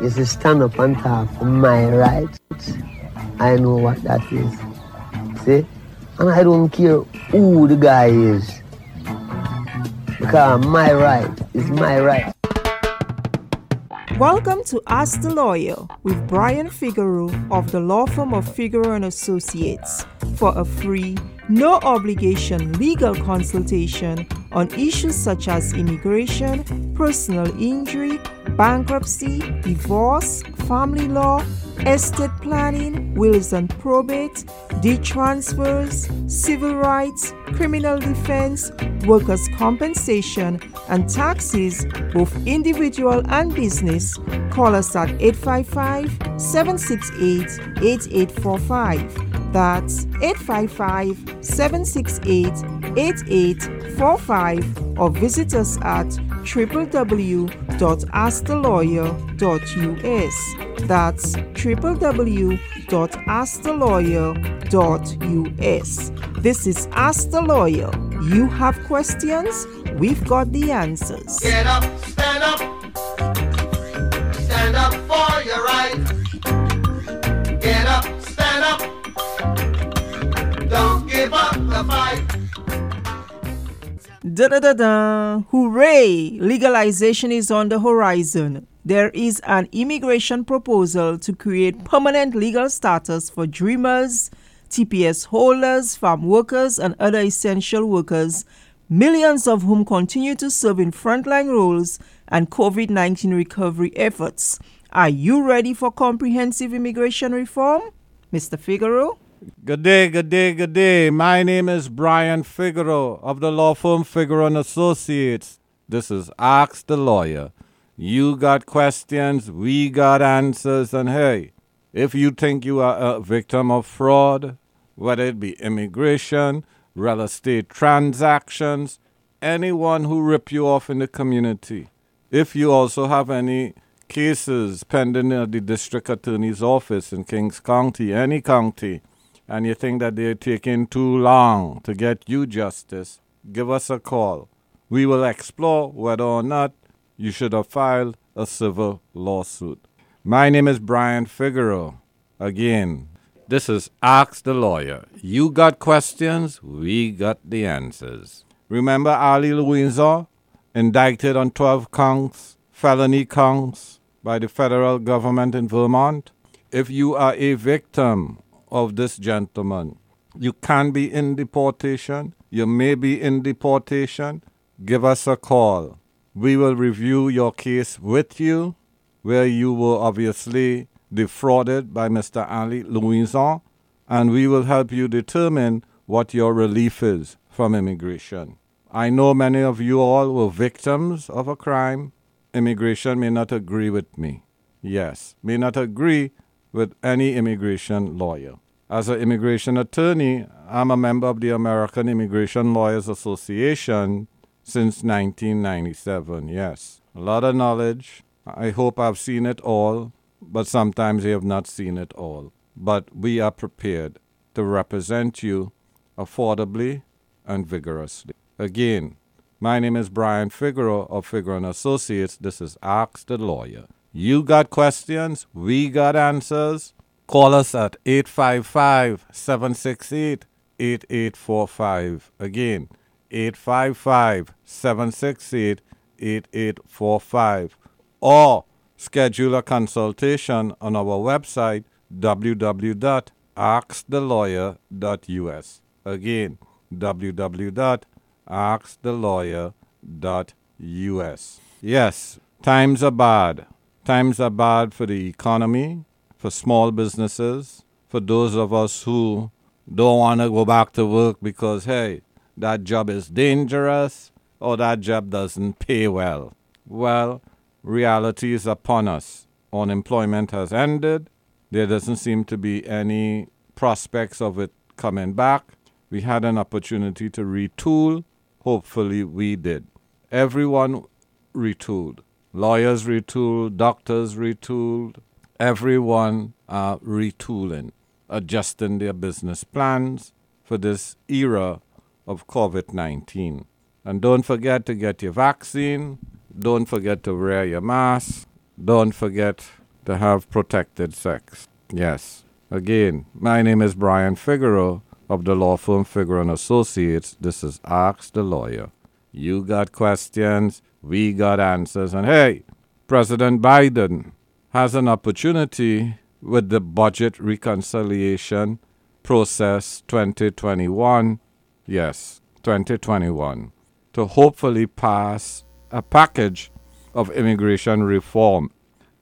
is to stand up and talk for my rights. I know what that is. See? And I don't care who the guy is. Because my right is my right. Welcome to Ask the Lawyer with Brian Figeroux of the law firm of Figeroux and Associates for a free, no obligation legal consultation on issues such as immigration, personal injury, bankruptcy, divorce, family law, estate planning, wills and probate, deed transfers, civil rights, criminal defense, workers' compensation, and taxes, both individual and business, call us at 855 768 8845. That's 855 768 8845 or visit us at www.askthelawyer.us. That's www.askthelawyer.us. This is Ask the Lawyer. You have questions, we've got the answers. Get up, stand up. Stand up for your right. Get up, stand up. Don't give up the fight. Da da da da! Hooray! Legalization is on the horizon. There is an immigration proposal to create permanent legal status for dreamers, TPS holders, farm workers, and other essential workers, millions of whom continue to serve in frontline roles and COVID 19 recovery efforts. Are you ready for comprehensive immigration reform? Mr. Figeroux? Good day, good day, good day. My name is Brian Figeroux of the law firm Figeroux and Associates. This is Ask the Lawyer. You got questions, we got answers, and hey, if you think you are a victim of fraud, whether it be immigration, real estate transactions, anyone who rip you off in the community, if you also have any cases pending at the district attorney's office in Kings County, any county, and you think that they're taking too long to get you justice, give us a call. We will explore whether or not you should have filed a civil lawsuit. My name is Brian Figeroux. Again, this is Ask the Lawyer. You got questions, we got the answers. Remember Ali Louison, indicted on 12 counts, felony counts by the federal government in Vermont? If you are a victim of this gentleman. You can be in deportation. You may be in deportation. Give us a call. We will review your case with you, where you were obviously defrauded by Mr. Ali Louison, and we will help you determine what your relief is from immigration. I know many of you all were victims of a crime. Immigration may not agree with me. Yes, may not agree with any immigration lawyer. As an immigration attorney, I'm a member of the American Immigration Lawyers Association since 1997. Yes, a lot of knowledge. I hope I've seen it all, but sometimes I have not seen it all. But we are prepared to represent you affordably and vigorously. Again, my name is Brian Figeroux of Figeroux and Associates. This is Ask the Lawyer. You got questions, we got answers. Call us at 855 768 8845. Again, 855 768 8845. Or schedule a consultation on our website www.askthelawyer.us. Again, www.askthelawyer.us. Yes, times are bad. Times are bad for the economy, for small businesses, for those of us who don't want to go back to work because, hey, that job is dangerous or that job doesn't pay well. Well, reality is upon us. Unemployment has ended. There doesn't seem to be any prospects of it coming back. We had an opportunity to retool. Hopefully, we did. Everyone retooled. Lawyers retooled, doctors retooled, everyone are retooling, adjusting their business plans for this era of COVID 19. And don't forget to get your vaccine. Don't forget to wear your mask. Don't forget to have protected sex. Yes. Again, my name is Brian Figeroux of the law firm Figeroux and Associates. This is Ask the Lawyer. You got questions, we got answers, and hey, President Biden has an opportunity with the budget reconciliation process 2021. Yes, 2021 to hopefully pass a package of immigration reform.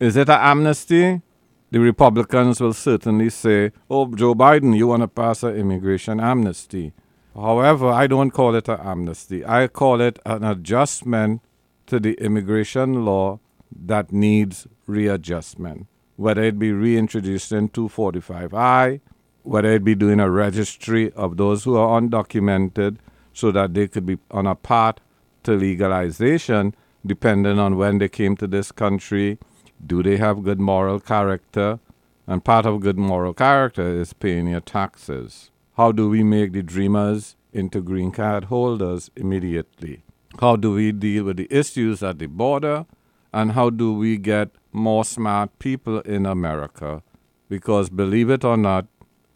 Is it an amnesty? The Republicans will certainly say, oh, Joe Biden, you want to pass an immigration amnesty. However, I don't call it an amnesty. I call it an adjustment to the immigration law that needs readjustment, whether it be reintroduced in 245I, whether it be doing a registry of those who are undocumented so that they could be on a path to legalization, depending on when they came to this country. Do they have good moral character? And part of good moral character is paying your taxes. How do we make the dreamers into green card holders immediately? How do we deal with the issues at the border? And how do we get more smart people in America? Because believe it or not,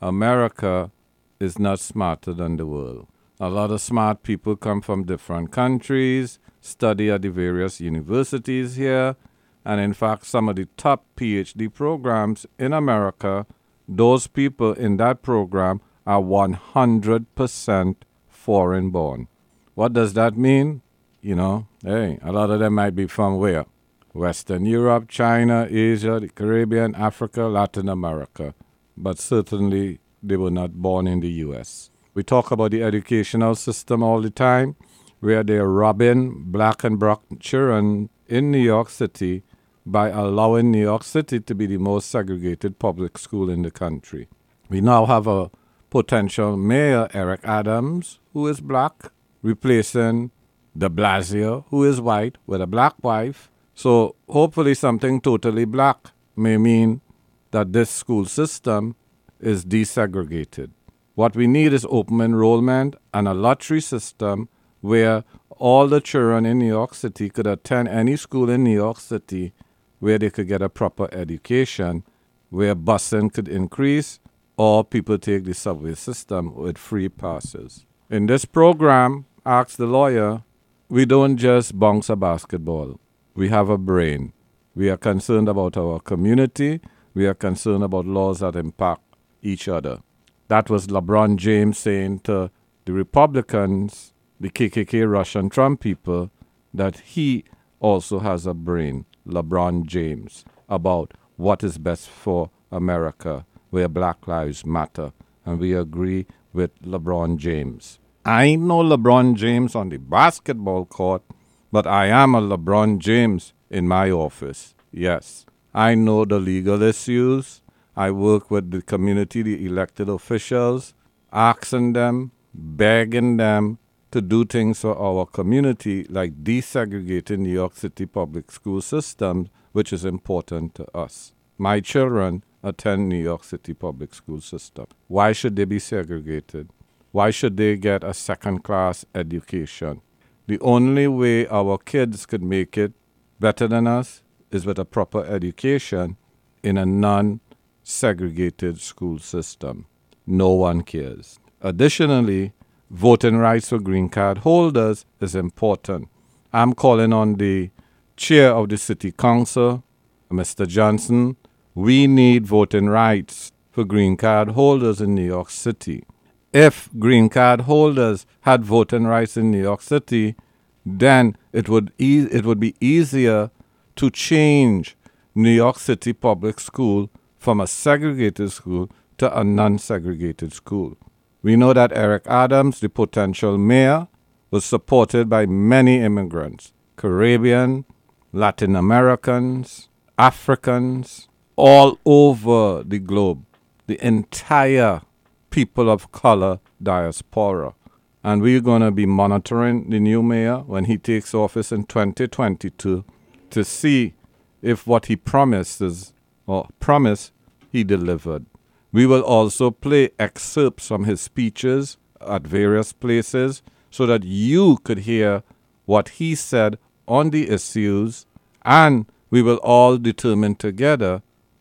America is not smarter than the world. A lot of smart people come from different countries, study at the various universities here, and in fact, some of the top PhD programs in America, those people in that program are 100% foreign born. What does that mean? You know, hey, a lot of them might be from where? Western Europe, China, Asia, the Caribbean, Africa, Latin America. But certainly they were not born in the US. We talk about the educational system all the time, where they're robbing black and brown children in New York City by allowing New York City to be the most segregated public school in the country. We now have a potential mayor, Eric Adams, who is black, replacing de Blasio, who is white, with a black wife. So hopefully something totally black may mean that this school system is desegregated. What we need is open enrollment and a lottery system where all the children in New York City could attend any school in New York City where they could get a proper education, where busing could increase, or people take the subway system with free passes. In this program, Ask the Lawyer, we don't just bounce a basketball. We have a brain. We are concerned about our community. We are concerned about laws that impact each other. That was LeBron James saying to the Republicans, the KKK Russian Trump people, that he also has a brain, LeBron James, about what is best for America, where Black Lives Matter. And we agree with LeBron James. I no LeBron James on the basketball court, but I am a LeBron James in my office. Yes, I know the legal issues. I work with the community, the elected officials, asking them, begging them to do things for our community, like desegregating New York City public school system, which is important to us. My children attend New York City public school system. Why should they be segregated? Why should they get a second class education? The only way our kids could make it better than us is with a proper education in a non segregated school system. No one cares. Additionally, voting rights for green card holders is important. I'm calling on the chair of the city council, Mr. Johnson. We need voting rights for green card holders in New York City. If green card holders had voting rights in New York City, then it would e- it would be easier to change New York City public school from a segregated school to a non segregated school. We know that Eric Adams, the potential mayor, was supported by many immigrants Caribbean, Latin Americans, Africans, all over the globe, the entire people of color diaspora. And we're going to be monitoring the new mayor when he takes office in 2022 to see if what he promises or promise he delivered. We will also play excerpts from his speeches at various places so that you could hear what he said on the issues and we will all determine together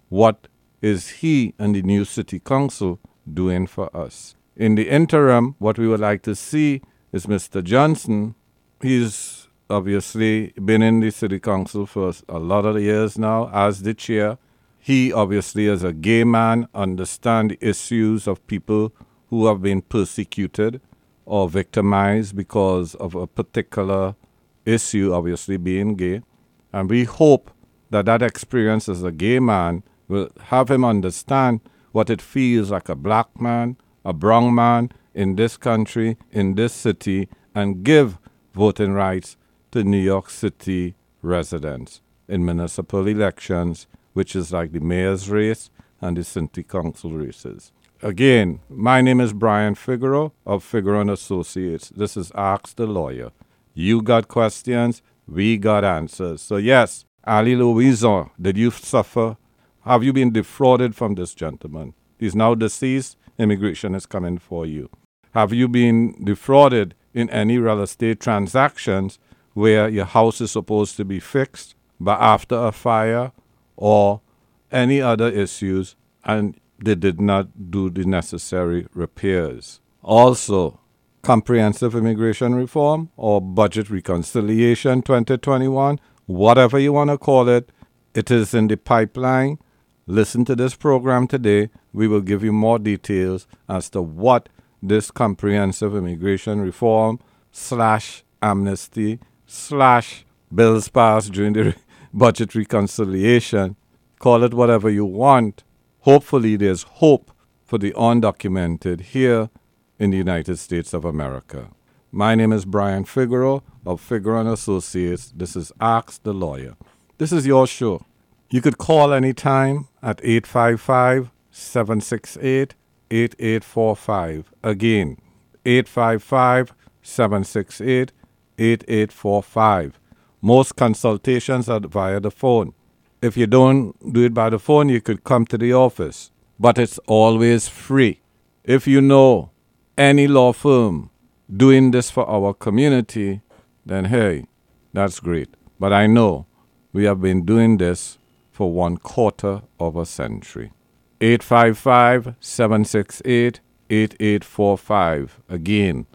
what is he and the new city council doing for us. In the interim, what we would like to see is Mr. Johnson. He's obviously been in the city council for a lot of years now as the chair. He obviously, as a gay man, understands the issues of people who have been persecuted or victimized because of a particular issue, obviously being gay. And we hope that that experience as a gay man will have him understand what it feels like a black man, a brown man in this country, in this city, and give voting rights to New York City residents in municipal elections, which is like the mayor's race and the city council races. Again, my name is Brian Figeroux of Figeroux and Associates. This is Ask the Lawyer. You got questions, we got answers. So yes, Ali Louison, did you suffer? Have you been defrauded from this gentleman? He's now deceased. Immigration is coming for you. Have you been defrauded in any real estate transactions where your house is supposed to be fixed, but after a fire or any other issues and they did not do the necessary repairs. Also, comprehensive immigration reform or budget reconciliation 2021, whatever you want to call it, it is in the pipeline. Listen to this program today. We will give you more details as to what this comprehensive immigration reform slash amnesty slash bills passed during the budget reconciliation. Call it whatever you want Hopefully, there's hope for the undocumented here in the United States of America. My name is Brian Figeroux of Figeroux and Associates. This is Ask the Lawyer. This is your show. You could call anytime at 855 768 8845. Again, 855 768 8845. Most consultations are via the phone. If you don't do it by the phone, you could come to the office, but it's always free. If you know any law firm doing this for our community, then hey, that's great. But I know we have been doing this for one quarter of a century. 855 768 8845. Again,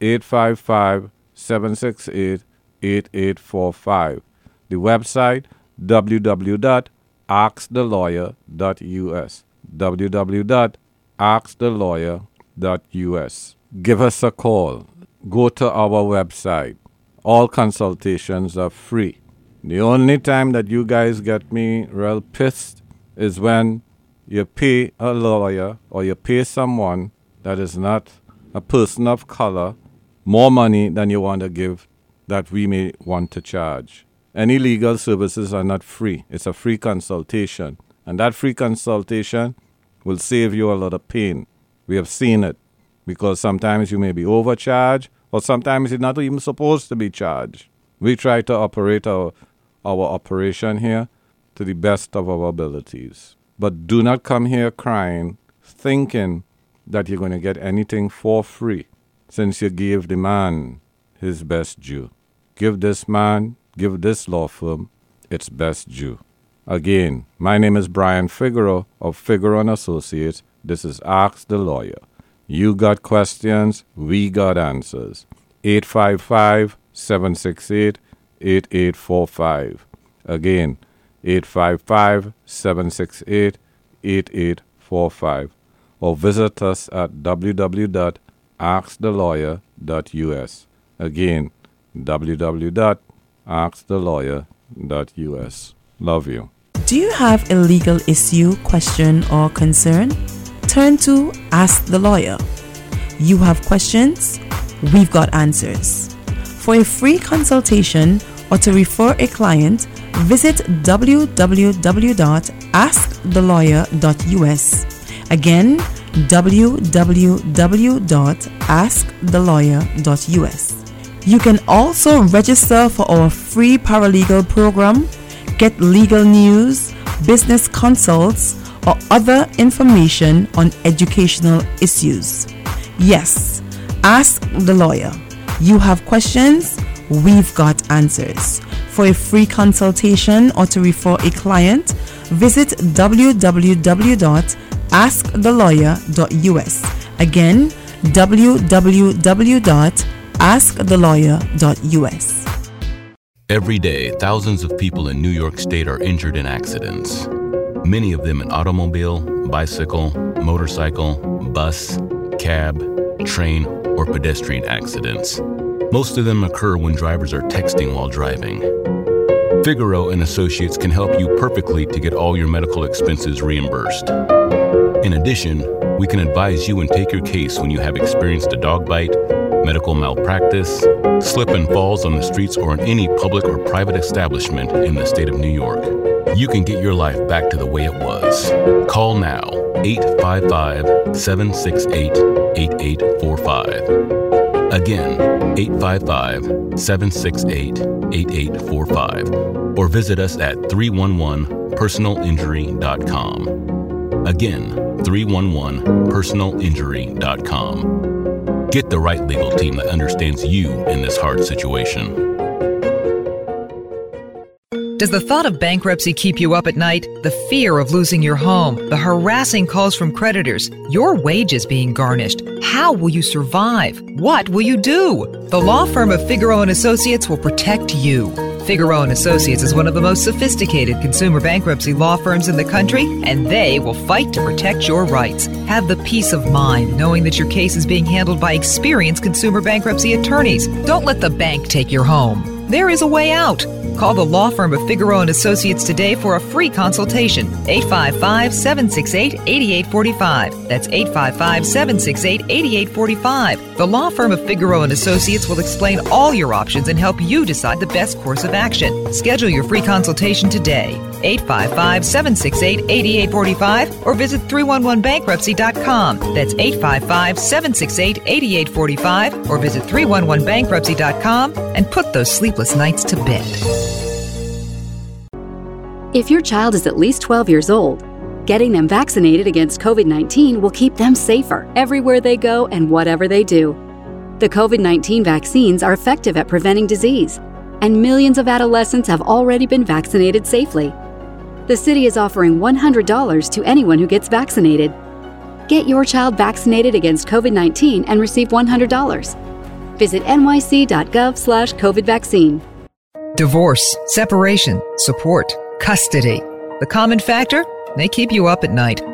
855 768 8845. The website www.askthelawyer.us. www.askthelawyer.us. Give us a call. Go to our website. All consultations are free. The only time that you guys get me real pissed is when you pay a lawyer or you pay someone that is not a person of color more money than you want to give that we may want to charge. Any legal services are not free. It's a free consultation. And that free consultation will save you a lot of pain. We have seen it because sometimes you may be overcharged or sometimes you're not even supposed to be charged. We try to operate our, our operation here to the best of our abilities. But do not come here crying, thinking that you're going to get anything for free since you gave the man his best due. Give this man give this law firm its best due. Again, my name is Brian Figeroux of Figeroux and Associates. This is Ask the Lawyer. You got questions, we got answers. 855 768 8845. Again, 855 768 8845. Or visit us at www.askthelawyer.us. Again, www.askthelawyer.us. Love you. Do you have a legal issue, question, or concern? Turn to Ask the Lawyer. You have questions? We've got answers. For a free consultation or to refer a client, visit www.askthelawyer.us. Again, www.askthelawyer.us. You can also register for our free paralegal program, get legal news, business consults, or other information on educational issues. Yes, ask the lawyer. You have questions, we've got answers. For a free consultation or to refer a client, visit www.askthelawyer.us. Again, www.askthelawyer.us. Every day, thousands of people in New York State are injured in accidents. Many of them in automobile, bicycle, motorcycle, bus, cab, train, or pedestrian accidents. Most of them occur when drivers are texting while driving. Figeroux and Associates can help you perfectly to get all your medical expenses reimbursed. In addition, we can advise you and take your case when you have experienced a dog bite, medical malpractice, slip and falls on the streets or in any public or private establishment in the state of New York. You can get your life back to the way it was. Call now 855 768 8845. Again, 855 768 8845. Or visit us at 311personalinjury.com. Again, 311personalinjury.com. Get the right legal team that understands you in this hard situation. Does the thought of bankruptcy keep you up at night? The fear of losing your home, the harassing calls from creditors, your wages being garnished. How will you survive? What will you do? The law firm of Figeroux and Associates will protect you. Figeroux and Associates is one of the most sophisticated consumer bankruptcy law firms in the country, and they will fight to protect your rights. Have the peace of mind knowing that your case is being handled by experienced consumer bankruptcy attorneys. Don't let the bank take your home. There is a way out. Call the law firm of Figeroux and Associates today for a free consultation. 855-768-8845. That's 855-768-8845. The law firm of Figeroux and Associates will explain all your options and help you decide the best course of action. Schedule your free consultation today. 855-768-8845 or visit 311bankruptcy.com. That's 855-768-8845 or visit 311bankruptcy.com and put those sleepless nights to bed. If your child is at least 12 years old, getting them vaccinated against COVID 19 will keep them safer everywhere they go and whatever they do. The COVID 19 vaccines are effective at preventing disease, and millions of adolescents have already been vaccinated safely. The city is offering $100 to anyone who gets vaccinated. Get your child vaccinated against COVID 19 and receive $100. Visit nyc.gov COVID vaccine. Divorce, separation, support, custody. The common factor? They keep you up at night.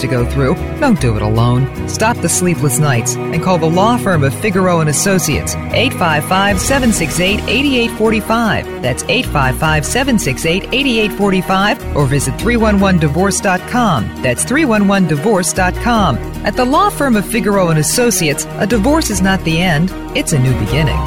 to go through. Don't do it alone. Stop the sleepless nights and call the law firm of Figeroux and Associates 855 768 8845. That's 855 768 8845 or visit 311divorce.com. That's 311divorce.com. At the law firm of Figeroux and Associates, a divorce is not the end, it's a new beginning.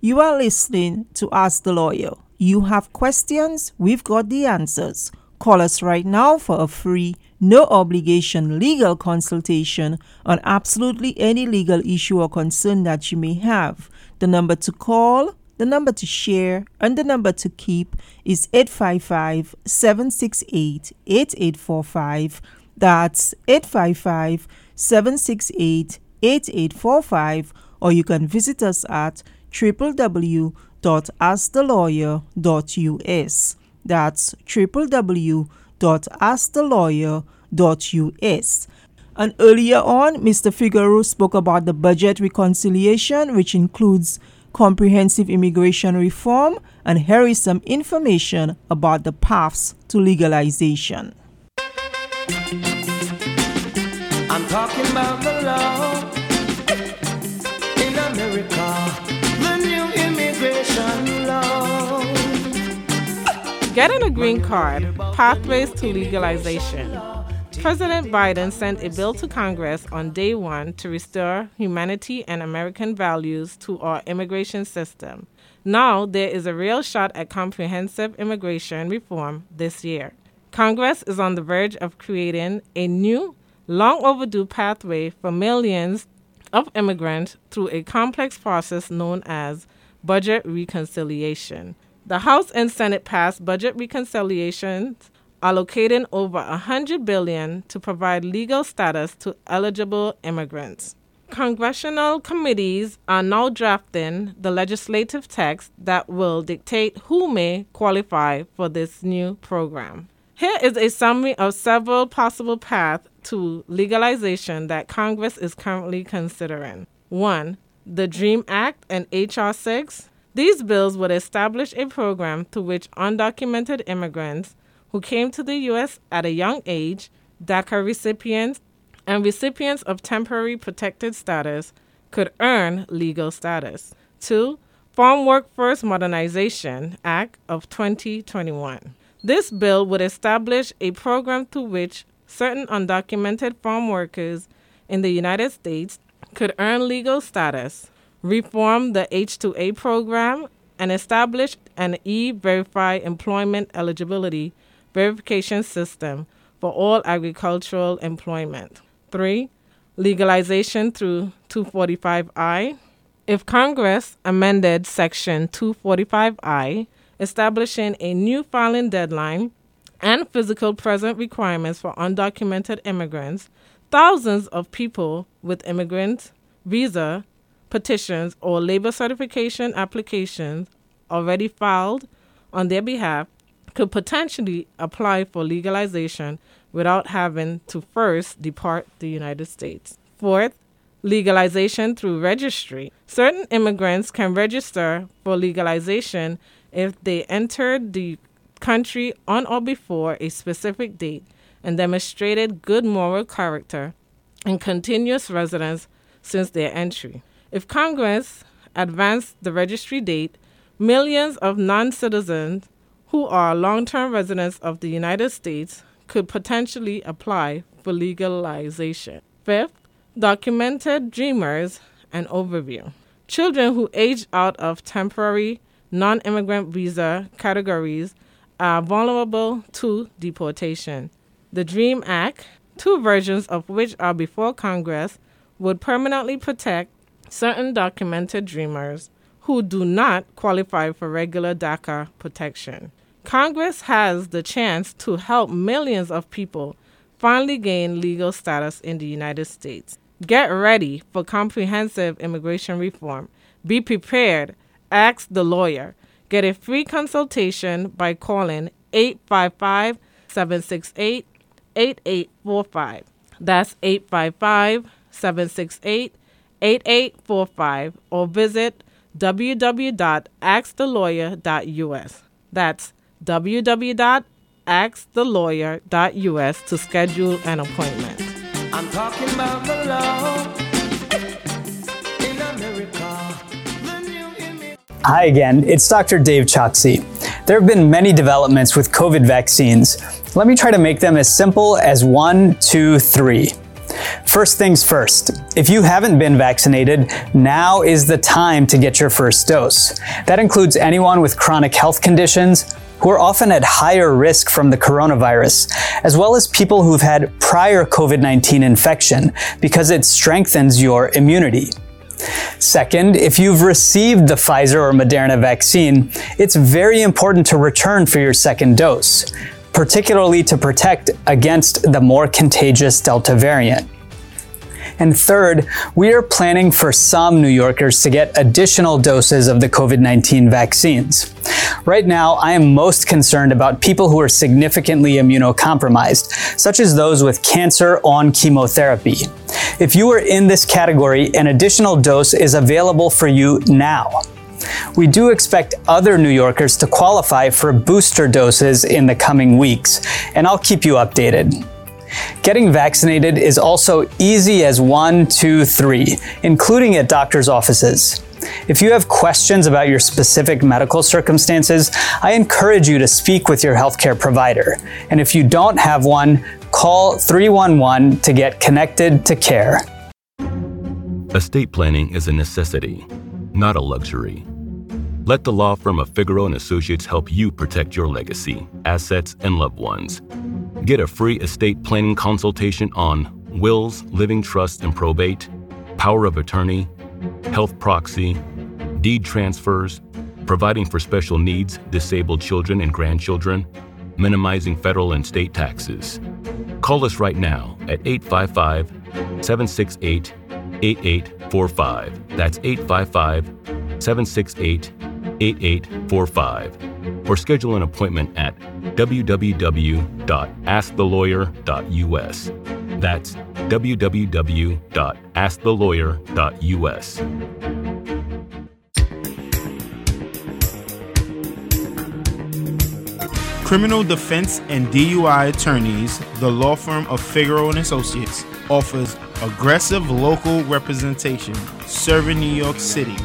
You are listening to Ask the Lawyer. You have questions, we've got the answers. Call us right now for a free, no obligation legal consultation on absolutely any legal issue or concern that you may have. The number to call, the number to share, and the number to keep is 855 768 8845. That's 855 768 8845. Or you can visit us at www.askthelawyer.us. That's www.askthelawyer.us. And earlier on, Mr. Figeroux spoke about the budget reconciliation, which includes comprehensive immigration reform, and here is some information about the paths to legalization. I'm talking about the law in America, the new immigration law. Getting a green card, pathways to legalization. President Biden sent a bill to Congress on day one to restore humanity and American values to our immigration system. Now there is a real shot at comprehensive immigration reform this year. Congress is on the verge of creating a new, long overdue pathway for millions of immigrants through a complex process known as budget reconciliation. The House and Senate passed budget reconciliations allocating over 100 billion to provide legal status to eligible immigrants. Congressional committees are now drafting the legislative text that will dictate who may qualify for this new program. Here is a summary of several possible paths to legalization that Congress is currently considering. 1. The DREAM Act and H.R. 6. These bills would establish a program through which undocumented immigrants who came to the U.S. at a young age, DACA recipients, and recipients of temporary protected status could earn legal status. 2. Farm Workforce Modernization Act of 2021. This bill would establish a program through which certain undocumented farm workers in the United States could earn legal status, reform the H2A program, and establish an e verify employment eligibility verification system for all agricultural employment. 3. Legalization through 245I. If Congress amended Section 245I, establishing a new filing deadline and physical present requirements for undocumented immigrants, thousands of people with immigrant visa petitions or labor certification applications already filed on their behalf could potentially apply for legalization without having to first depart the United States. Fourth, legalization through registry. Certain immigrants can register for legalization if they entered the country on or before a specific date and demonstrated good moral character and continuous residence since their entry. If Congress advanced the registry date, millions of non citizens who are long term residents of the United States could potentially apply for legalization. Fifth, documented dreamers and overview. Children who age out of temporary non immigrant visa categories are vulnerable to deportation. The DREAM Act, two versions of which are before Congress, would permanently protect certain documented dreamers who do not qualify for regular DACA protection. Congress has the chance to help millions of people finally gain legal status in the United States. Get ready for comprehensive immigration reform. Be prepared. Ask the lawyer. Get a free consultation by calling 855 768 8845. That's 855 768 8845 or visit www.askthelawyer.us. That's www.askthelawyer.us to schedule an appointment. I'm talking about the law in America. The new image. Hi again, it's Dr. Dave Chokshi. There have been many developments with COVID vaccines. Let me try to make them as simple as one, two, three. First things first, if you haven't been vaccinated, now is the time to get your first dose. That includes anyone with chronic health conditions who are often at higher risk from the coronavirus, as well as people who've had prior COVID 19 infection because it strengthens your immunity. Second, if you've received the Pfizer or Moderna vaccine, it's very important to return for your second dose, particularly to protect against the more contagious Delta variant. And third, we are planning for some New Yorkers to get additional doses of the COVID 19 vaccines. Right now, I am most concerned about people who are significantly immunocompromised, such as those with cancer on chemotherapy. If you are in this category, an additional dose is available for you now. We do expect other New Yorkers to qualify for booster doses in the coming weeks, and I'll keep you updated. Getting vaccinated is also easy as one, two, three, including at doctor's offices. If you have questions about your specific medical circumstances, I encourage you to speak with your healthcare provider. And if you don't have one, call 311 to get connected to care. Estate planning is a necessity, not a luxury. Let the law firm of Figeroux and Associates help you protect your legacy, assets, and loved ones. Get a free estate planning consultation on wills, living trust and probate, power of attorney, health proxy, deed transfers, providing for special needs, disabled children and grandchildren, minimizing federal and state taxes. Call us right now at 855 768 8845. That's 855 768 8845. Or schedule an appointment at www.askthelawyer.us. That's www.askthelawyer.us. Criminal defense and DUI attorneys, the law firm of Figeroux and Associates, offers aggressive local representation serving New York City.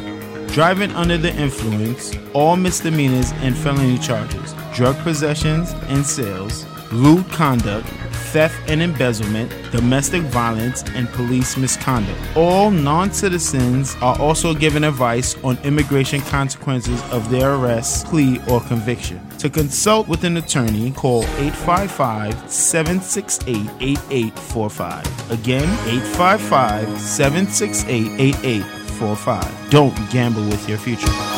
Driving under the influence, all misdemeanors and felony charges, drug possessions and sales, lewd conduct, theft and embezzlement, domestic violence, and police misconduct. All non citizens are also given advice on immigration consequences of their arrest, plea, or conviction. To consult with an attorney, call 855 768 8845. Again, 855 768 8845. Don't gamble with your future.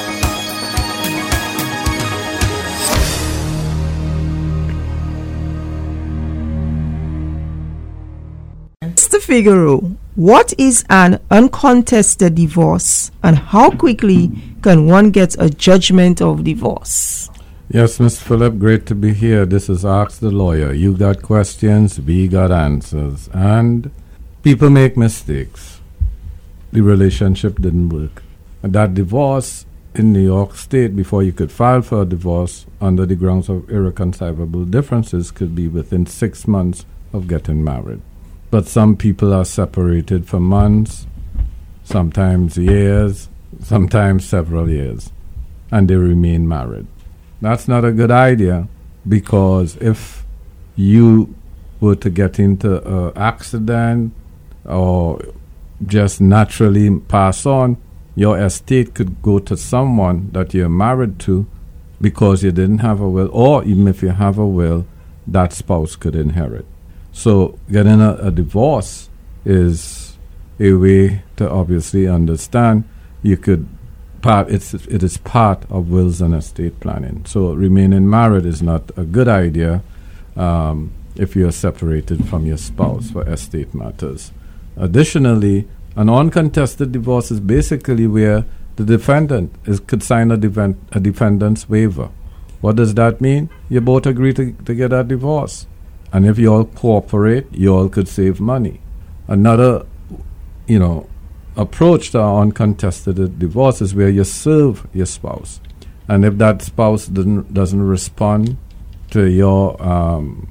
Figeroux, what is an uncontested divorce and how quickly can one get a judgment of divorce? Yes, Mr. Phillip, great to be here. This is Ask the Lawyer. You got questions, we got answers. And people make mistakes. The relationship didn't work. And that divorce in New York State, before you could file for a divorce under the grounds of irreconcilable differences, could be within six months of getting married. But some people are separated for months, sometimes years, sometimes several years, and they remain married. That's not a good idea because if you were to get into an accident or just naturally pass on, your estate could go to someone that you're married to because you didn't have a will, or even if you have a will, that spouse could inherit. So getting a, a divorce is a way to obviously understand you could part it's it is part of wills and estate planning. So remaining married is not a good idea um, if you are separated from your spouse for estate matters. Additionally, an uncontested divorce is basically where the defendant is, could sign a, defen- a defendant's waiver. What does that mean? You both agree to, to get a divorce. And if you all cooperate, you all could save money. Another, you know, approach to uncontested divorce is where you serve your spouse. And if that spouse doesn't, doesn't respond to your um,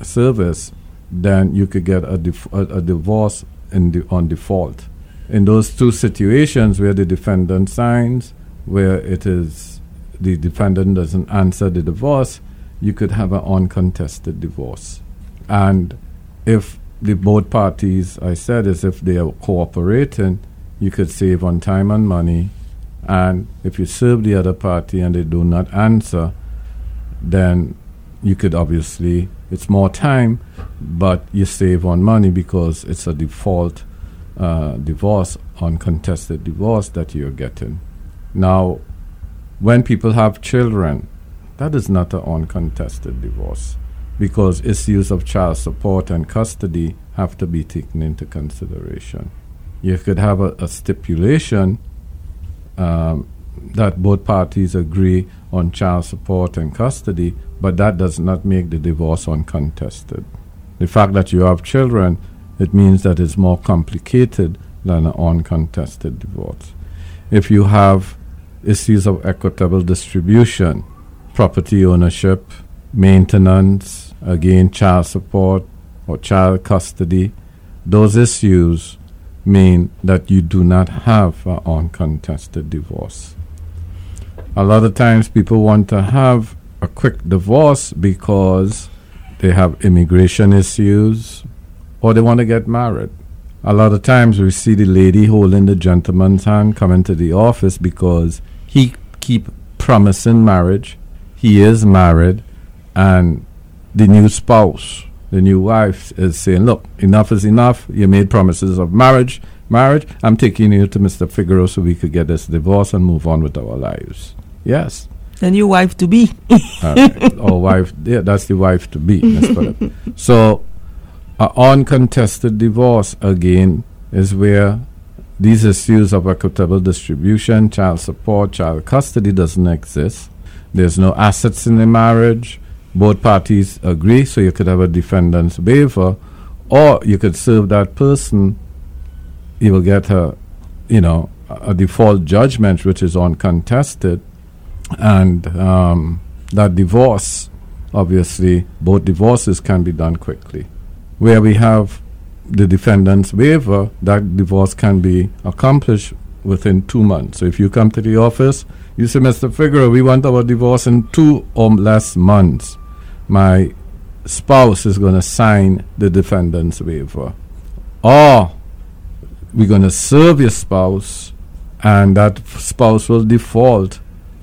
service, then you could get a, a, a divorce on default. In those two situations where the defendant signs, where it is the defendant doesn't answer the divorce, you could have an uncontested divorce. And if the both parties, I said, is if they are cooperating, you could save on time and money. And if you serve the other party and they do not answer, then you could obviously, it's more time, but you save on money because it's a default uh, divorce, uncontested divorce that you're getting. Now, when people have children, that is not an uncontested divorce because issues of child support and custody have to be taken into consideration. You could have a, a stipulation um, that both parties agree on child support and custody, but that does not make the divorce uncontested. The fact that you have children, it means that it's more complicated than an uncontested divorce. If you have issues of equitable distribution, property ownership, maintenance, again, child support or child custody, those issues mean that you do not have an uncontested divorce. A lot of times people want to have a quick divorce because they have immigration issues or they want to get married. A lot of times we see the lady holding the gentleman's hand coming to the office because he keep promising marriage. He is married, and the new spouse, the new wife, is saying, "Look, enough is enough. You made promises of marriage. Marriage. I'm taking you to Mr. Figeroux so we could get this divorce and move on with our lives." Yes. The new wife to be. Uh, or wife, yeah, that's the wife to be. So, an uncontested divorce again is where these issues of equitable distribution, child support, child custody doesn't exist. There's no assets in the marriage. Both parties agree, so you could have a defendant's waiver, or you could serve that person. You will get a, you know, a default judgment which is uncontested, and um, that divorce, obviously, both divorces can be done quickly. Where we have the defendant's waiver, that divorce can be accomplished within two months. So if you come to the office, you say, Mr. Figeroux, we want our divorce in two um, or less months. My spouse is going to sign the defendant's waiver. Or we're going to serve your spouse, and that spouse will default,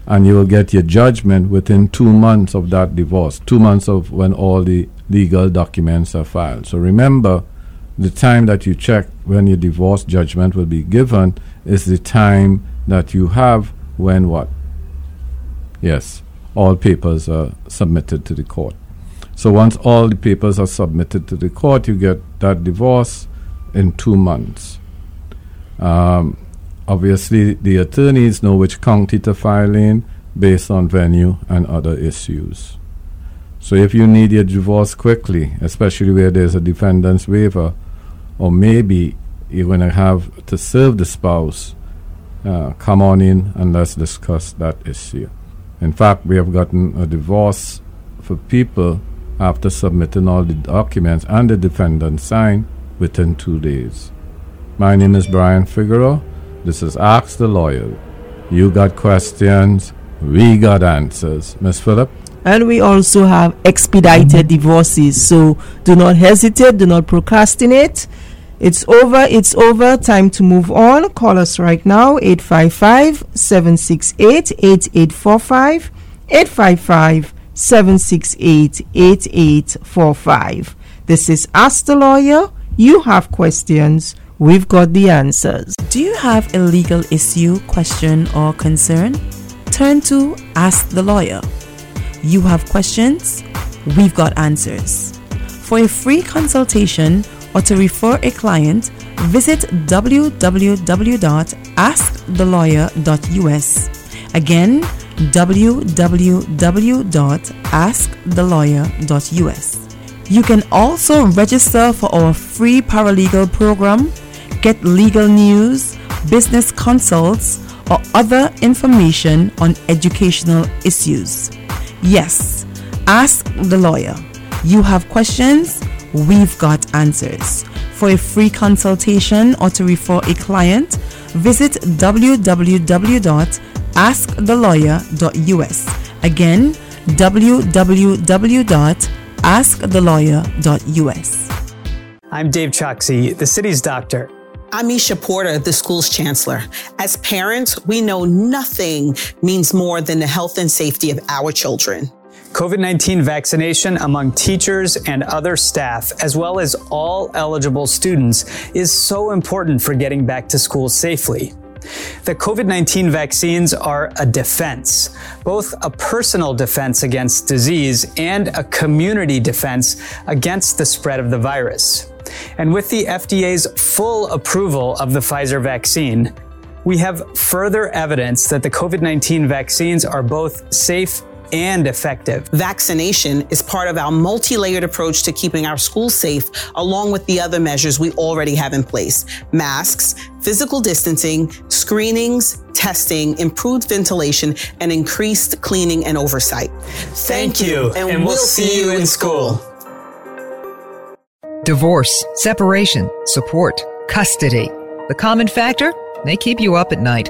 and you will get your judgment within two months of that divorce, two months of when all the legal documents are filed. So remember, the time that you check when your divorce judgment will be given is the time that you have when what? Yes, all papers are submitted to the court. So once all the papers are submitted to the court, you get that divorce in two months. Um, obviously, the attorneys know which county to file in based on venue and other issues. So if you need your divorce quickly, especially where there's a defendant's waiver, or maybe you're going to have to serve the spouse, uh, come on in and let's discuss that issue. In fact, we have gotten a divorce for people after submitting all the documents and the defendant signed within two days. My name is Brian Figeroux. This is Ask the Lawyer. You got questions, we got answers. Miss Phillip? And we also have expedited divorces. So do not hesitate, do not procrastinate. It's over, it's over. Time to move on. Call us right now 855 768 8845. 855 768 8845. This is Ask the Lawyer. You have questions, we've got the answers. Do you have a legal issue, question, or concern? Turn to Ask the Lawyer. You have questions, we've got answers. For a free consultation or to refer a client, visit www.askthelawyer.us. Again, www.askthelawyer.us. You can also register for our free paralegal program, get legal news, business consults, or other information on educational issues. Yes, ask the lawyer. You have questions, we've got answers. For a free consultation or to refer a client, visit www.askthelawyer.us. Again, www.askthelawyer.us. I'm Dave Chokshi, the city's doctor. I'm Isha Porter, the school's chancellor. As parents, we know nothing means more than the health and safety of our children. COVID 19 vaccination among teachers and other staff, as well as all eligible students, is so important for getting back to school safely. The COVID 19 vaccines are a defense, both a personal defense against disease and a community defense against the spread of the virus. And with the FDA's full approval of the Pfizer vaccine, we have further evidence that the COVID 19 vaccines are both safe and effective. Vaccination is part of our multi layered approach to keeping our schools safe, along with the other measures we already have in place masks, physical distancing, screenings, testing, improved ventilation, and increased cleaning and oversight. Thank you, and we'll see you in school. Divorce, separation, support, custody. The common factor? They keep you up at night.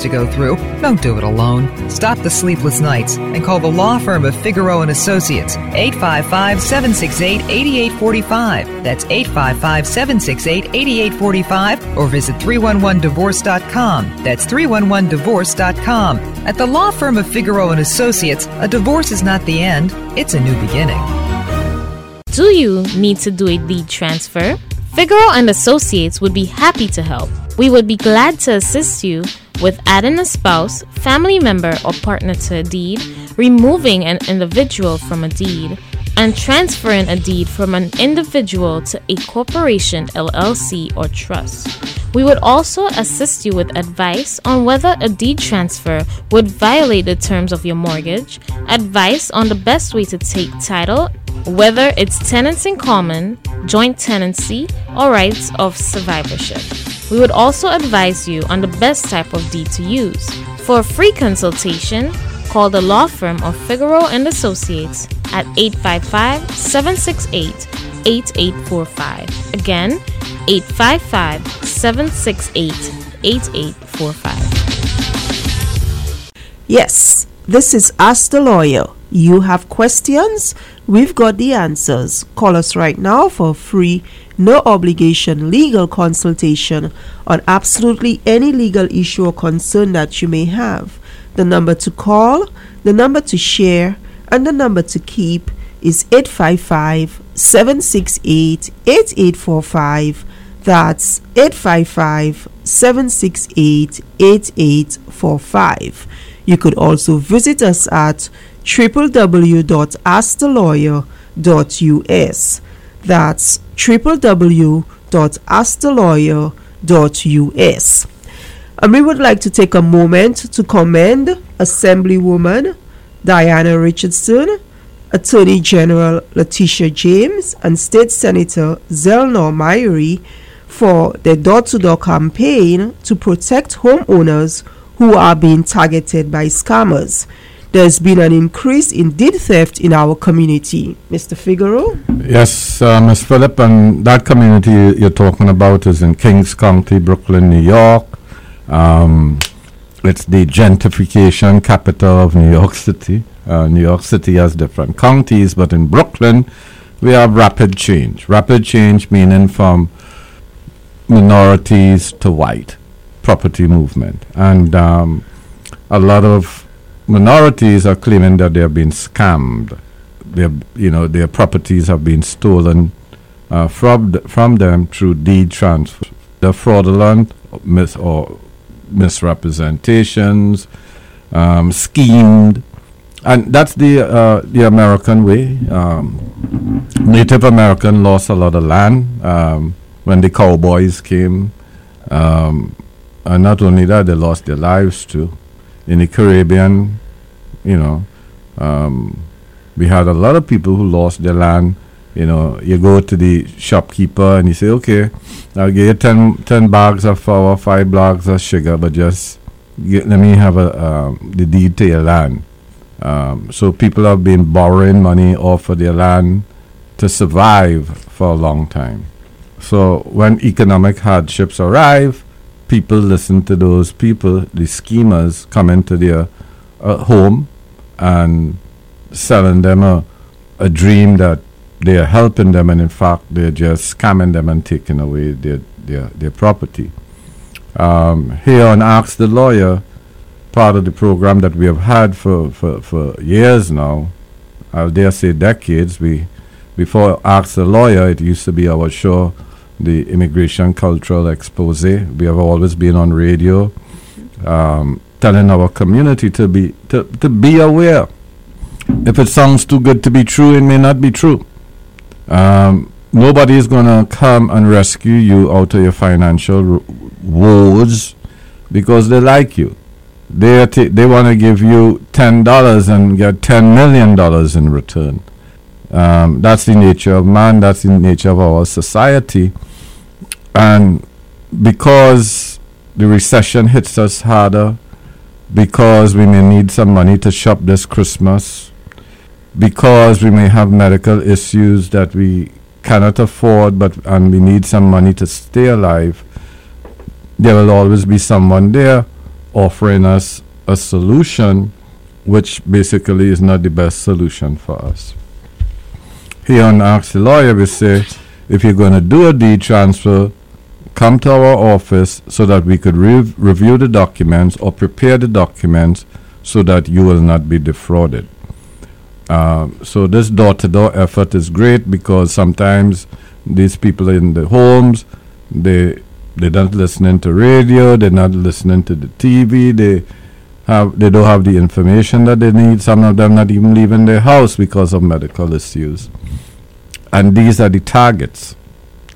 to go through. Don't do it alone. Stop the sleepless nights and call the law firm of Figeroux and Associates 855 768 8845. That's 855 768 8845 or visit 311divorce.com. That's 311divorce.com. At the law firm of Figeroux and Associates, a divorce is not the end, it's a new beginning. Do you need to do a deed transfer? Figeroux and Associates would be happy to help. We would be glad to assist you with adding a spouse, family member, or partner to a deed, removing an individual from a deed, and transferring a deed from an individual to a corporation, LLC, or trust. We would also assist you with advice on whether a deed transfer would violate the terms of your mortgage, advice on the best way to take title, whether it's tenants in common, joint tenancy, or rights of survivorship. We would also advise you on the best type of deed to use. For a free consultation, call the law firm of Figeroux and Associates at 855 768 8845. Again, 855 768 8845. Yes, this is Ask the Lawyer. You have questions? We've got the answers. Call us right now for free, no obligation legal consultation on absolutely any legal issue or concern that you may have. The number to call, the number to share, and the number to keep is 855 768 8845. That's 855 768 8845. You could also visit us at www.askthelawyer.us. That's www.askthelawyer.us. And we would like to take a moment to commend Assemblywoman Diana Richardson, Attorney General Letitia James, and State Senator Zellnor Myrie for their door to door campaign to protect homeowners who are being targeted by scammers. There's been an increase in deed theft in our community. Mr. Figeroux? Yes, uh, Ms. Phillip, and that community you- you're talking about is in Kings County, Brooklyn, New York. Um, it's the gentrification capital of New York City. Uh, New York City has different counties, but in Brooklyn, we have rapid change. Rapid change meaning from minorities to white property movement. And um, a lot of minorities are claiming that they have been scammed. Their, you know, their properties have been stolen uh, from th- from them through deed transfer. The fraudulent mis- or misrepresentations, um, schemed, and that's the uh, the American way. Um, Native American lost a lot of land um, when the cowboys came, um, and not only that, they lost their lives too. In the Caribbean, you know, um, we had a lot of people who lost their land. You know, you go to the shopkeeper and you say, okay, I'll give you 10, 10 bags of flour, five bags of sugar, but just get, let me have a, um, the deed to your land. Um, so people have been borrowing money off of their land to survive for a long time. So when economic hardships arrive, people listen to those people, the schemers, come into their uh, home and selling them a, a dream that they are helping them, and in fact, they're just scamming them and taking away their, their, their property. Um, here on Ask the Lawyer, part of the program that we have had for, for, for years now, I dare say decades, we before Ask the Lawyer, it used to be our show, the Immigration Cultural Expose. We have always been on radio, um, telling our community to be to, to be aware. If it sounds too good to be true, it may not be true. Um, nobody is going to come and rescue you out of your financial woes because they like you. they ta- they want to give you ten dollars and get ten million dollars in return. Um, that's the nature of man. That's the nature of our society, and because the recession hits us harder, because we may need some money to shop this Christmas, because we may have medical issues that we cannot afford, but and we need some money to stay alive. There will always be someone there offering us a solution, which basically is not the best solution for us. Here on Ask the Lawyer, we say if you're going to do a deed transfer, come to our office so that we could rev- review the documents or prepare the documents so that you will not be defrauded. Um, so this door-to-door effort is great because sometimes these people in the homes, they they're not listening to radio, they're not listening to the TV, they have they don't have the information that they need. Some of them not even leaving their house because of medical issues. And these are the targets.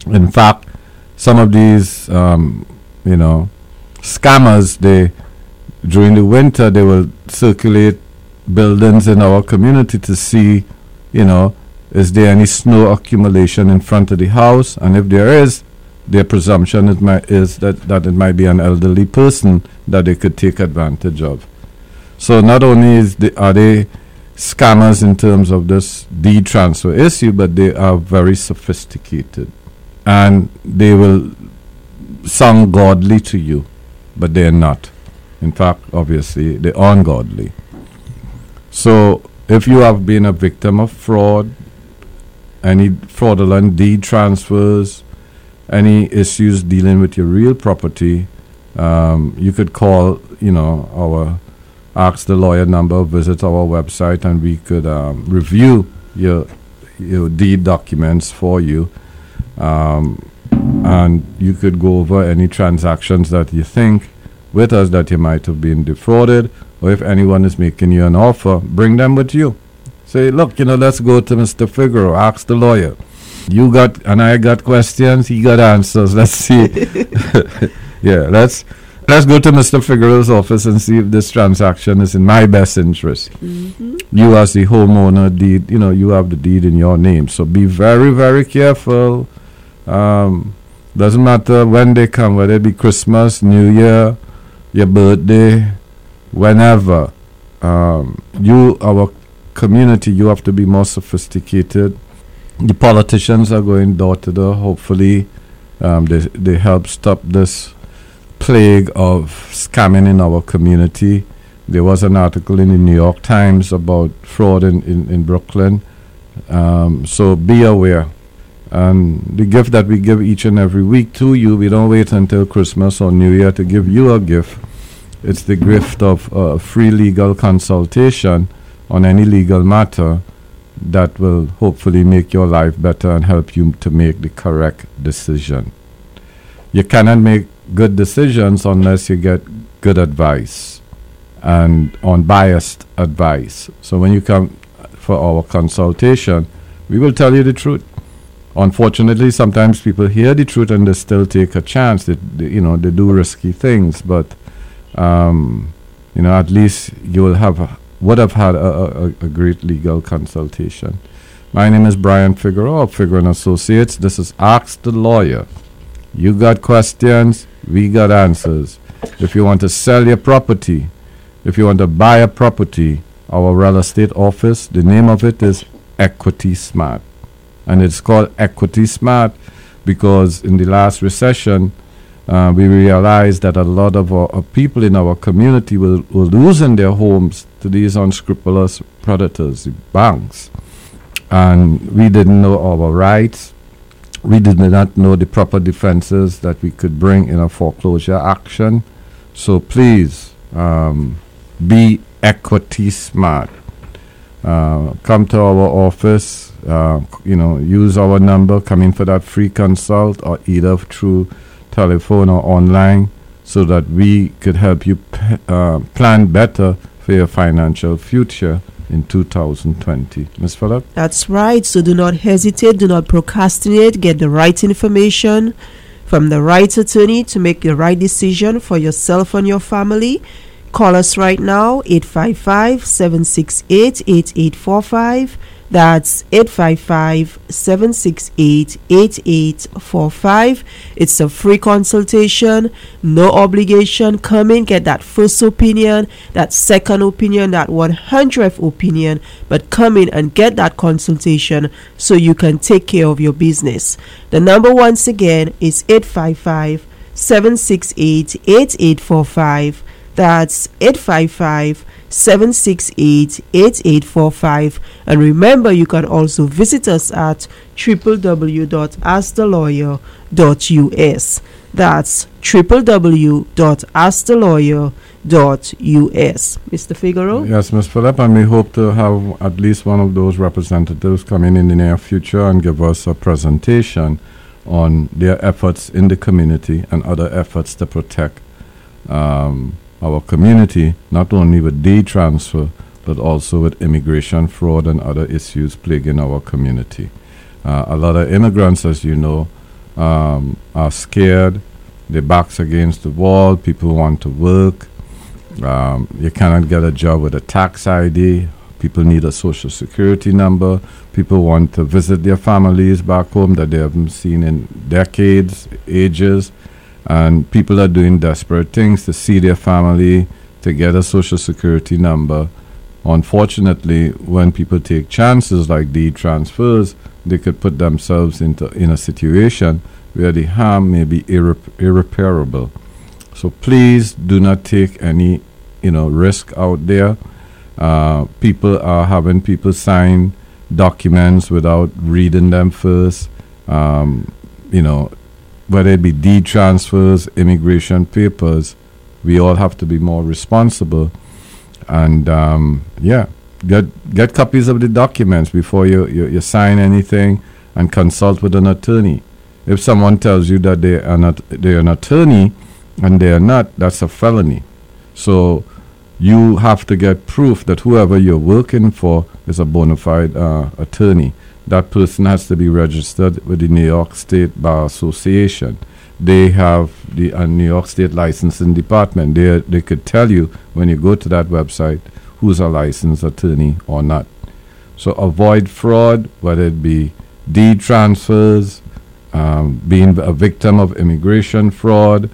In fact, some of these um, you know scammers they during the winter they will circulate buildings in our community to see, you know, is there any snow accumulation in front of the house? And if there is, their presumption is, might, is that, that it might be an elderly person that they could take advantage of. So not only is the, are they scammers in terms of this deed transfer issue, but they are very sophisticated. And they will sound godly to you, but they're not. In fact, obviously, they're ungodly. So, if you have been a victim of fraud, any fraudulent deed transfers, any issues dealing with your real property, um, you could call, you know, our ask the lawyer number, visit our website, and we could um, review your your deed documents for you. Um, and you could go over any transactions that you think with us that you might have been defrauded or if anyone is making you an offer, bring them with you. Say, look, you know, let's go to Mr. Figeroux, ask the lawyer. You got, and I got questions, he got answers. Let's see. yeah, let's let's go to Mr. Figeroux's office and see if this transaction is in my best interest. Mm-hmm. You, as the homeowner, deed, you know, you have the deed in your name. So be very, very careful. Um, doesn't matter when they come, whether it be Christmas, New Year, your birthday, whenever um, you, our community, you have to be more sophisticated. The politicians are going door to door. Hopefully, um, they they help stop this plague of scamming in our community. There was an article in the New York Times about fraud in, in, in Brooklyn. Um, so be aware. And the gift that we give each and every week to you, we don't wait until Christmas or New Year to give you a gift. It's the gift of uh, free legal consultation on any legal matter that will hopefully make your life better and help you to make the correct decision. You cannot make good decisions unless you get good advice and unbiased advice. So when you come for our consultation, we will tell you the truth. Unfortunately, sometimes people hear the truth and they still take a chance. They, they you know, they do risky things, but um, you know, at least you will have would have had a, a, a great legal consultation. My name is Brian Figeroux of Figeroux Associates. This is Ask the Lawyer. You got questions, we got answers. If you want to sell your property, if you want to buy a property, our real estate office, the name of it is Equity Smart. And it's called Equity Smart because in the last recession, uh, we realized that a lot of our, people in our community were, were losing their homes to these unscrupulous predators, the banks. And we didn't know our rights. We did not know the proper defenses that we could bring in a foreclosure action. So please um, be equity smart. Uh, come to our office, uh, you know, use our number, come in for that free consult or either through telephone or online so that we could help you p- uh, plan better for your financial future in 2020. Ms. Phillip? That's right. So do not hesitate, do not procrastinate. Get the right information from the right attorney to make the right decision for yourself and your family. Call us right now 855 768 8845. That's 855 768 8845. It's a free consultation, no obligation. Come in, get that first opinion, that second opinion, that 100th opinion, but come in and get that consultation so you can take care of your business. The number once again is 855 768 8845. That's 855 768 8845. And remember, you can also visit us at www.askthelawyer.us. That's www.askthelawyer.us. Mr. Figeroux? Yes, Ms. Phillip, and we hope to have at least one of those representatives come in in the near future and give us a presentation on their efforts in the community and other efforts to protect um, our community, not only with deed transfer, but also with immigration fraud and other issues plaguing our community. Uh, a lot of immigrants, as you know, um, are scared. Their backs against the wall. People want to work. Um, you cannot get a job with a tax ID. People need a social security number. People want to visit their families back home that they haven't seen in decades, ages. And people are doing desperate things to see their family, to get a social security number. Unfortunately, when people take chances like deed transfers, they could put themselves into in a situation where the harm may be irre- irreparable. So please do not take any, you know, risk out there. Uh, people are having people sign documents without reading them first. Um, you know, whether it be deed transfers, immigration papers, we all have to be more responsible. And um, yeah, get get copies of the documents before you, you, you sign anything, and consult with an attorney. If someone tells you that they are not they're an attorney and they are not, that's a felony. So you have to get proof that whoever you're working for is a bona fide uh, attorney. That person has to be registered with the New York State Bar Association. They have the New York State licensing department. They they could tell you when you go to that website who's a licensed attorney or not. So avoid fraud, whether it be deed transfers, um, being a victim of immigration fraud.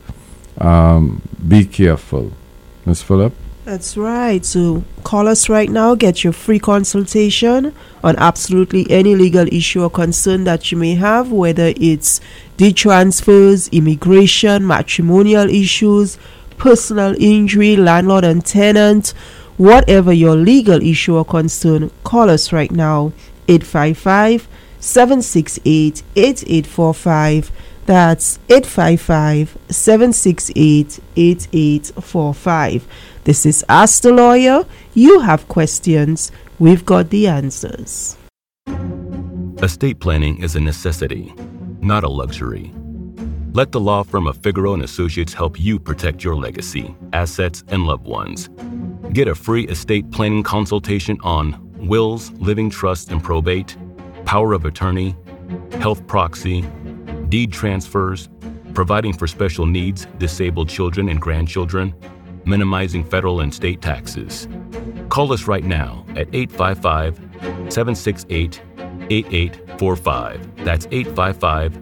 Um, be careful. Ms. Phillip? That's right. So call us right now, get your free consultation on absolutely any legal issue or concern that you may have, whether it's deed transfers, immigration, matrimonial issues, personal injury, landlord and tenant, whatever your legal issue or concern, call us right now. 855 768 8845. That's 855 768 8845. This is Ask the Lawyer. You have questions, we've got the answers. Estate planning is a necessity, not a luxury. Let the law firm of Figeroux and Associates help you protect your legacy, assets, and loved ones. Get a free estate planning consultation on wills, living trust and probate, power of attorney, health proxy, deed transfers, providing for special needs, disabled children and grandchildren, minimizing federal and state taxes. Call us right now at 855 768 8845. That's 855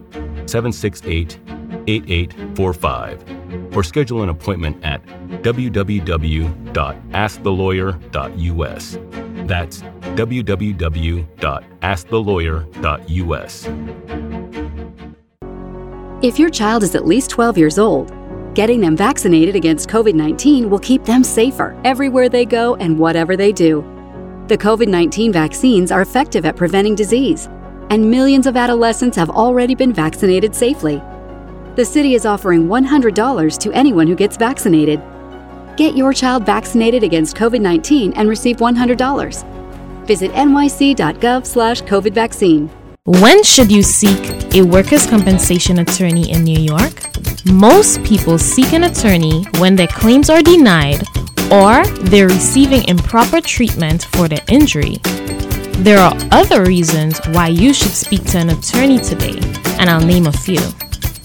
768 8845. Or schedule an appointment at www.askthelawyer.us. That's www.askthelawyer.us. If your child is at least 12 years old, getting them vaccinated against COVID 19 will keep them safer everywhere they go and whatever they do. The COVID 19 vaccines are effective at preventing disease, and millions of adolescents have already been vaccinated safely. The city is offering $100 to anyone who gets vaccinated. Get your child vaccinated against COVID 19 and receive $100. Visit nyc.gov/slash COVID vaccine. When should you seek a workers' compensation attorney in New York? Most people seek an attorney when their claims are denied or they're receiving improper treatment for their injury. There are other reasons why you should speak to an attorney today, and I'll name a few.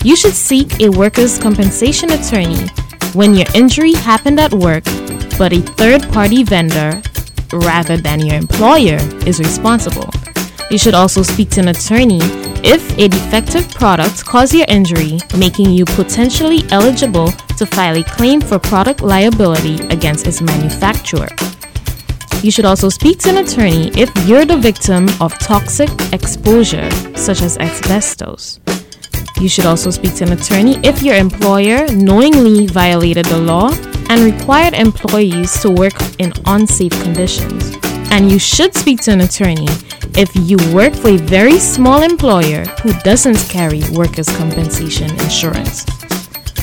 You should seek a workers' compensation attorney when your injury happened at work but a third party vendor rather than your employer is responsible. You should also speak to an attorney if a defective product caused your injury, making you potentially eligible to file a claim for product liability against its manufacturer. You should also speak to an attorney if you're the victim of toxic exposure, such as asbestos. You should also speak to an attorney if your employer knowingly violated the law and required employees to work in unsafe conditions. And you should speak to an attorney if you work for a very small employer who doesn't carry workers' compensation insurance.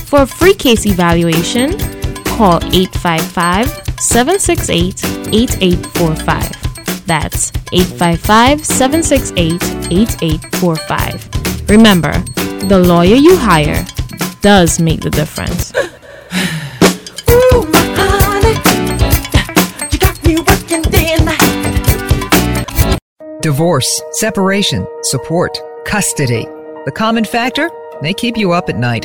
For a free case evaluation, call 855 768 8845. That's 855 768 8845. Remember, the lawyer you hire does make the difference. Divorce, separation, support, custody. The common factor? They keep you up at night.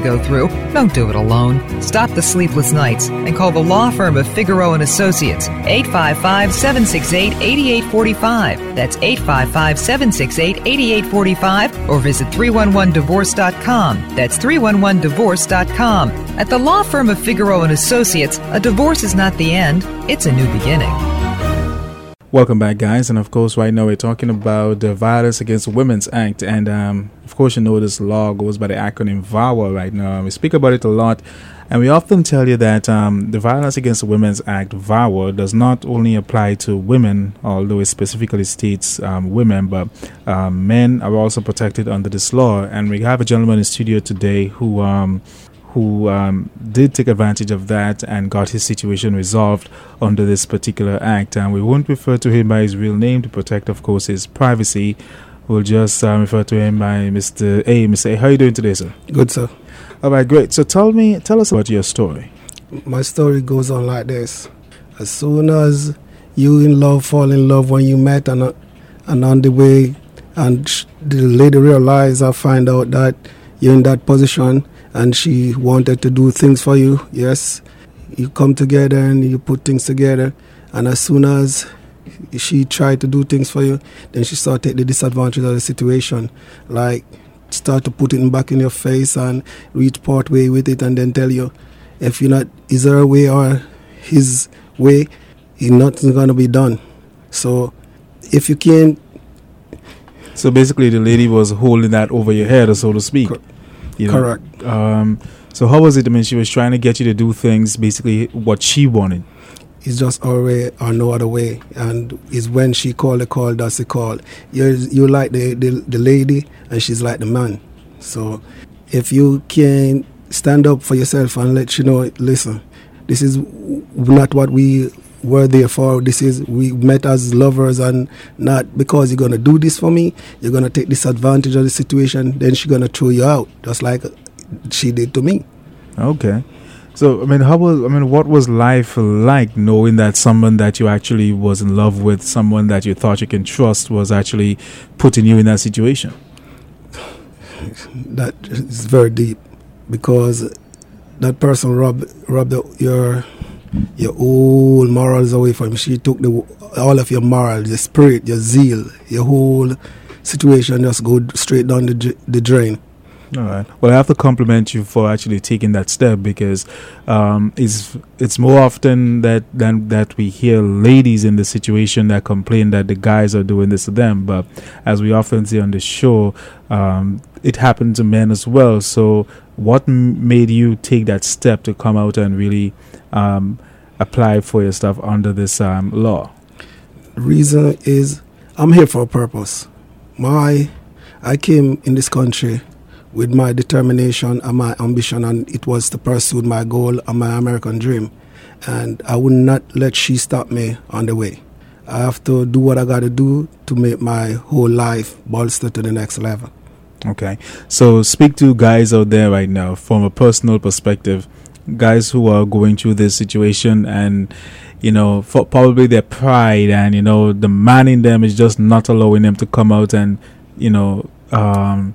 go through. Don't do it alone. Stop the sleepless nights and call the law firm of Figeroux and Associates 855 768 8845. That's 855 768 8845 or visit 311divorce.com. That's 311divorce.com. At the law firm of Figeroux and Associates, a divorce is not the end, it's a new beginning. Welcome back, guys. And of course, right now we're talking about the Violence Against Women's Act. And um, of course, you know this law goes by the acronym VAWA right now. We speak about it a lot. And we often tell you that um, the Violence Against Women's Act, VAWA, does not only apply to women, although it specifically states um, women, but um, men are also protected under this law. And we have a gentleman in studio today who um, who um, did take advantage of that and got his situation resolved under this particular act. And we won't refer to him by his real name to protect, of course, his privacy. We'll just um, refer to him by Mr. A. Mr. A. How are you doing today, sir? Good, sir. All right, great. So tell me, tell us about your story. My story goes on like this: as soon as you in love, fall in love when you met, and uh, and on the way, and sh- the lady realize I find out that you're in that position, and she wanted to do things for you. Yes, you come together and you put things together, and as soon as she tried to do things for you, then she started to the disadvantage of the situation, like start to put it back in your face and reach part way with it, and then tell you if you're not is her way or his way, nothing's gonna be done. So if you can't So basically, the lady was holding that over your head, so to speak. You know? Correct. Um, so how was it? I mean, she was trying to get you to do things basically what she wanted. it's just our way or no other way. And it's when she called the call, that's the call. You you like the, the the lady, and she's like the man. So if you can stand up for yourself and let you know, listen, this is not what we were there for. This is we met as lovers, and not because you're gonna do this for me. You're gonna take disadvantage of the situation. Then she's gonna throw you out, just like she did to me. Okay. So I mean, how was I mean, what was life like knowing that someone that you actually was in love with, someone that you thought you can trust, was actually putting you in that situation? that is very deep because that person robbed robbed your your whole morals away from you. She took the all of your morals, your spirit, your zeal, your whole situation just go straight down the the drain. All right. Well, I have to compliment you for actually taking that step because um, it's it's more often that than that we hear ladies in the situation that complain that the guys are doing this to them. But as we often see on the show, um, it happened to men as well. So, what m- made you take that step to come out and really um, apply for your stuff under this um, law? reason is I'm here for a purpose. My I came in this country with my determination and my ambition, and it was to pursue my goal and my American dream. and I would not let she stop me on the way. I have to do what I got to do to make my whole life bolster to the next level. Okay. So speak to guys out there right now from a personal perspective, guys who are going through this situation and you know, for probably their pride and you know, the man in them is just not allowing them to come out and, you know, um,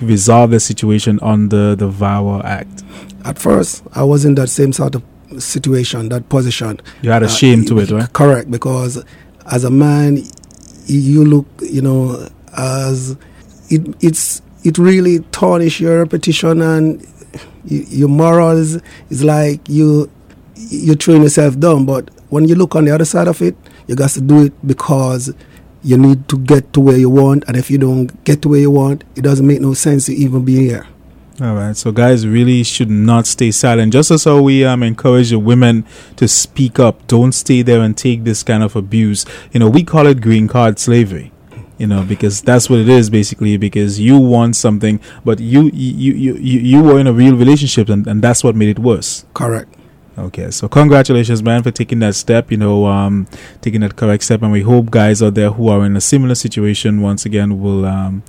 resolve the situation under the VAWA Act. At first, I was in that same sort of situation, that position. You had a shame to it, right? Correct, because as a man, you look, you know, as it, it's it really tarnish your reputation and your morals. Is like you you train yourself down. But when you look on the other side of it, you got to do it because you need to get to where you want. And if you don't get to where you want, it doesn't make no sense to even be here. All right, so guys really should not stay silent. Just as how we um, encourage the women to speak up, don't stay there and take this kind of abuse. You know, we call it green card slavery. You know, because that's what it is basically. Because you want something, but you you you you, you were in a real relationship, and, and that's what made it worse. Correct. Okay, so congratulations, man, for taking that step. You know, um, taking that correct step, and we hope guys out there who are in a similar situation once again will um,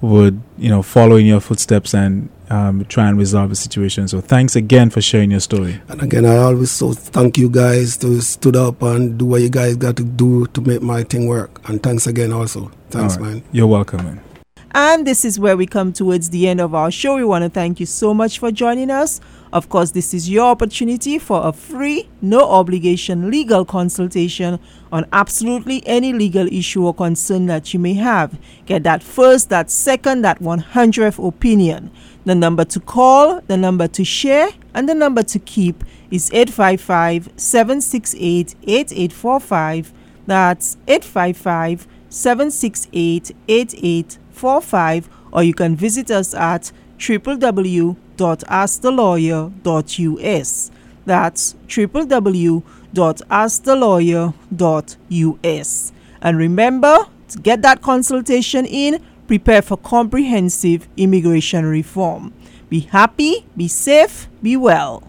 would you know follow in your footsteps and um, try and resolve the situation. So thanks again for sharing your story. And again, I always so thank you guys to stood up and do what you guys got to do to make my thing work. And thanks again also. Thanks, All right. man. You're welcome, man. And this is where we come towards the end of our show. We want to thank you so much for joining us. Of course, this is your opportunity for a free, no obligation legal consultation on absolutely any legal issue or concern that you may have. Get that first, that second, that 100th opinion. The number to call, the number to share, and the number to keep is 855 768 8845. That's 855 768 8845. Or you can visit us at www.askthelawyer.us. That's www.askthelawyer.us. And remember to get that consultation in, prepare for comprehensive immigration reform. Be happy, be safe, be well.